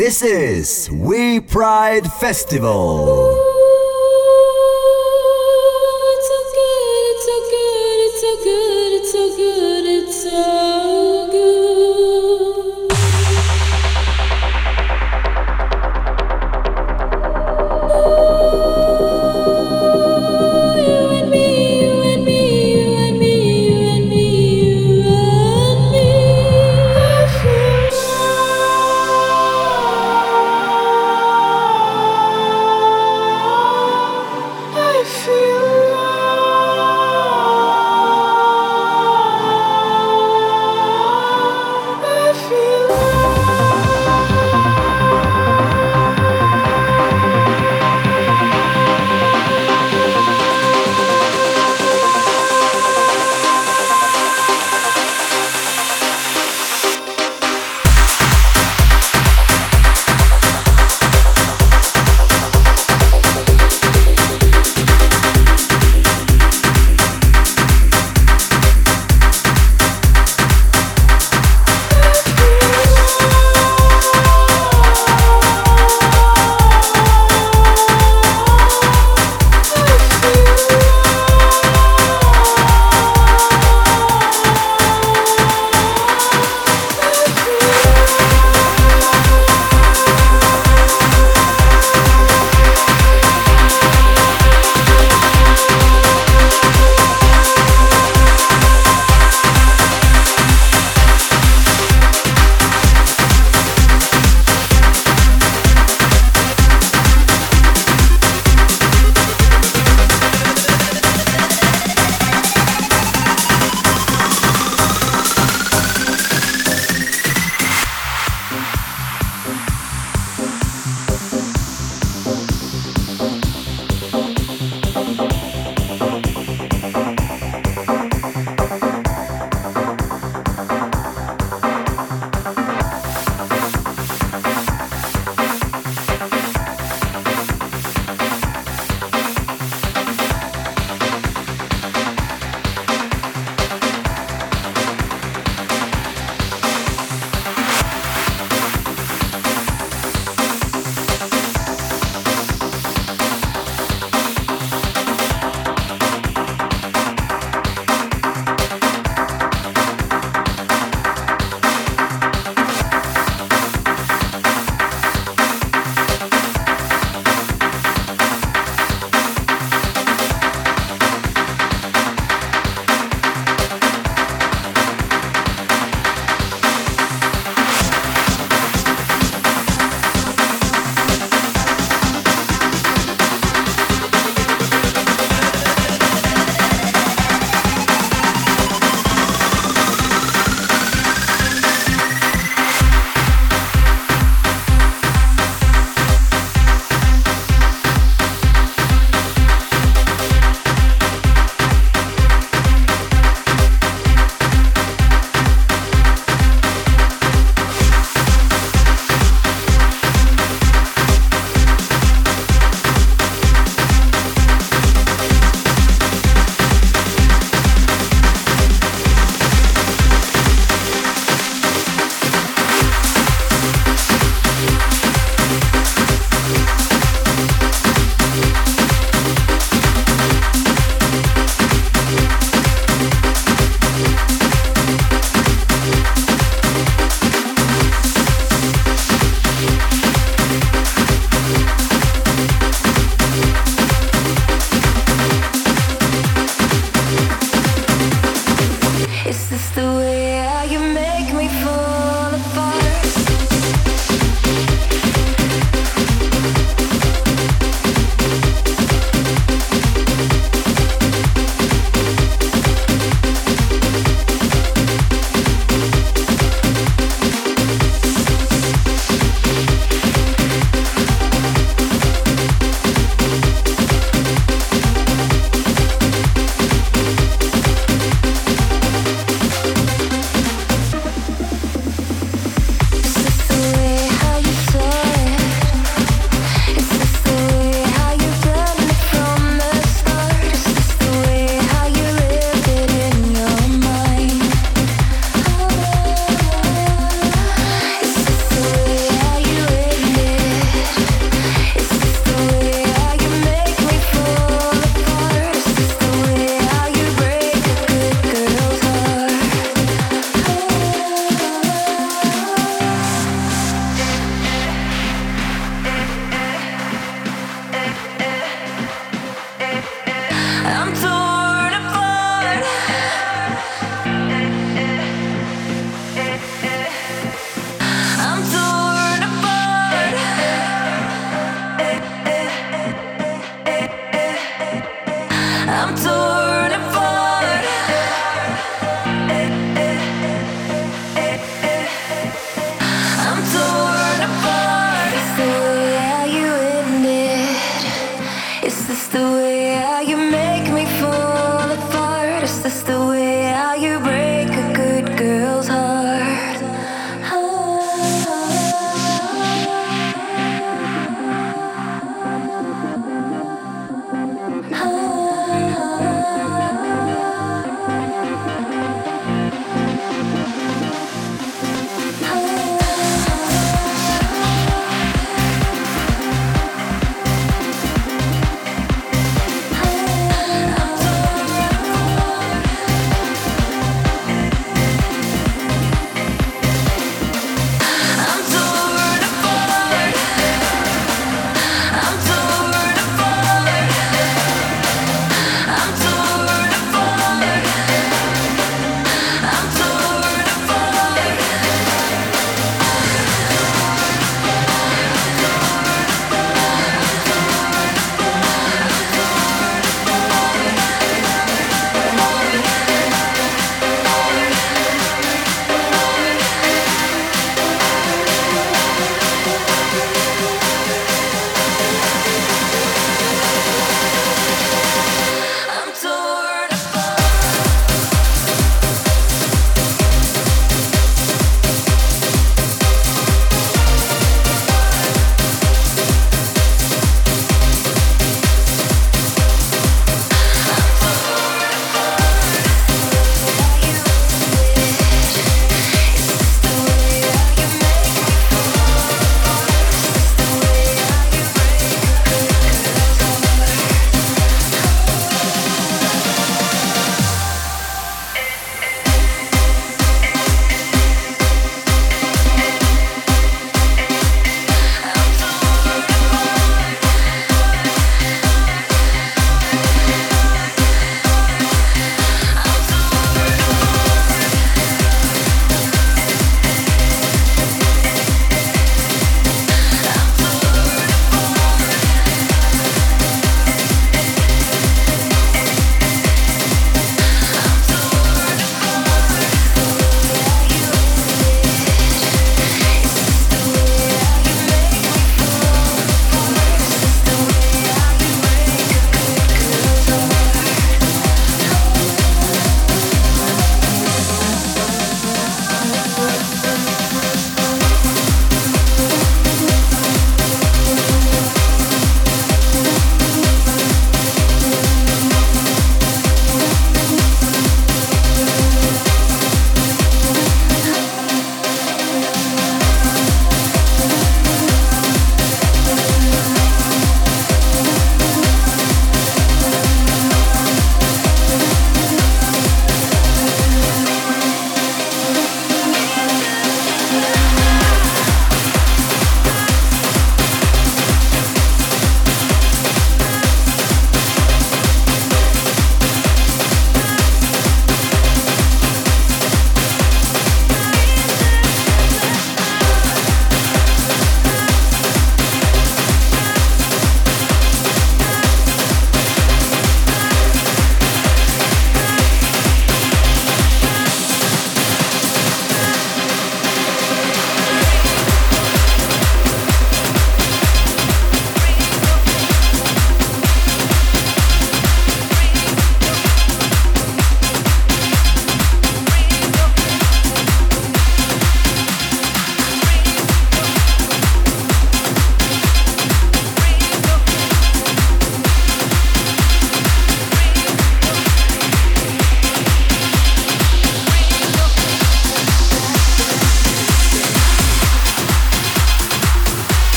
This is We Pride Festival.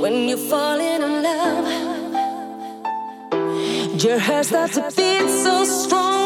When you're falling in love, your heart starts to beat so strong.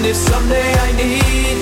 And if someday I need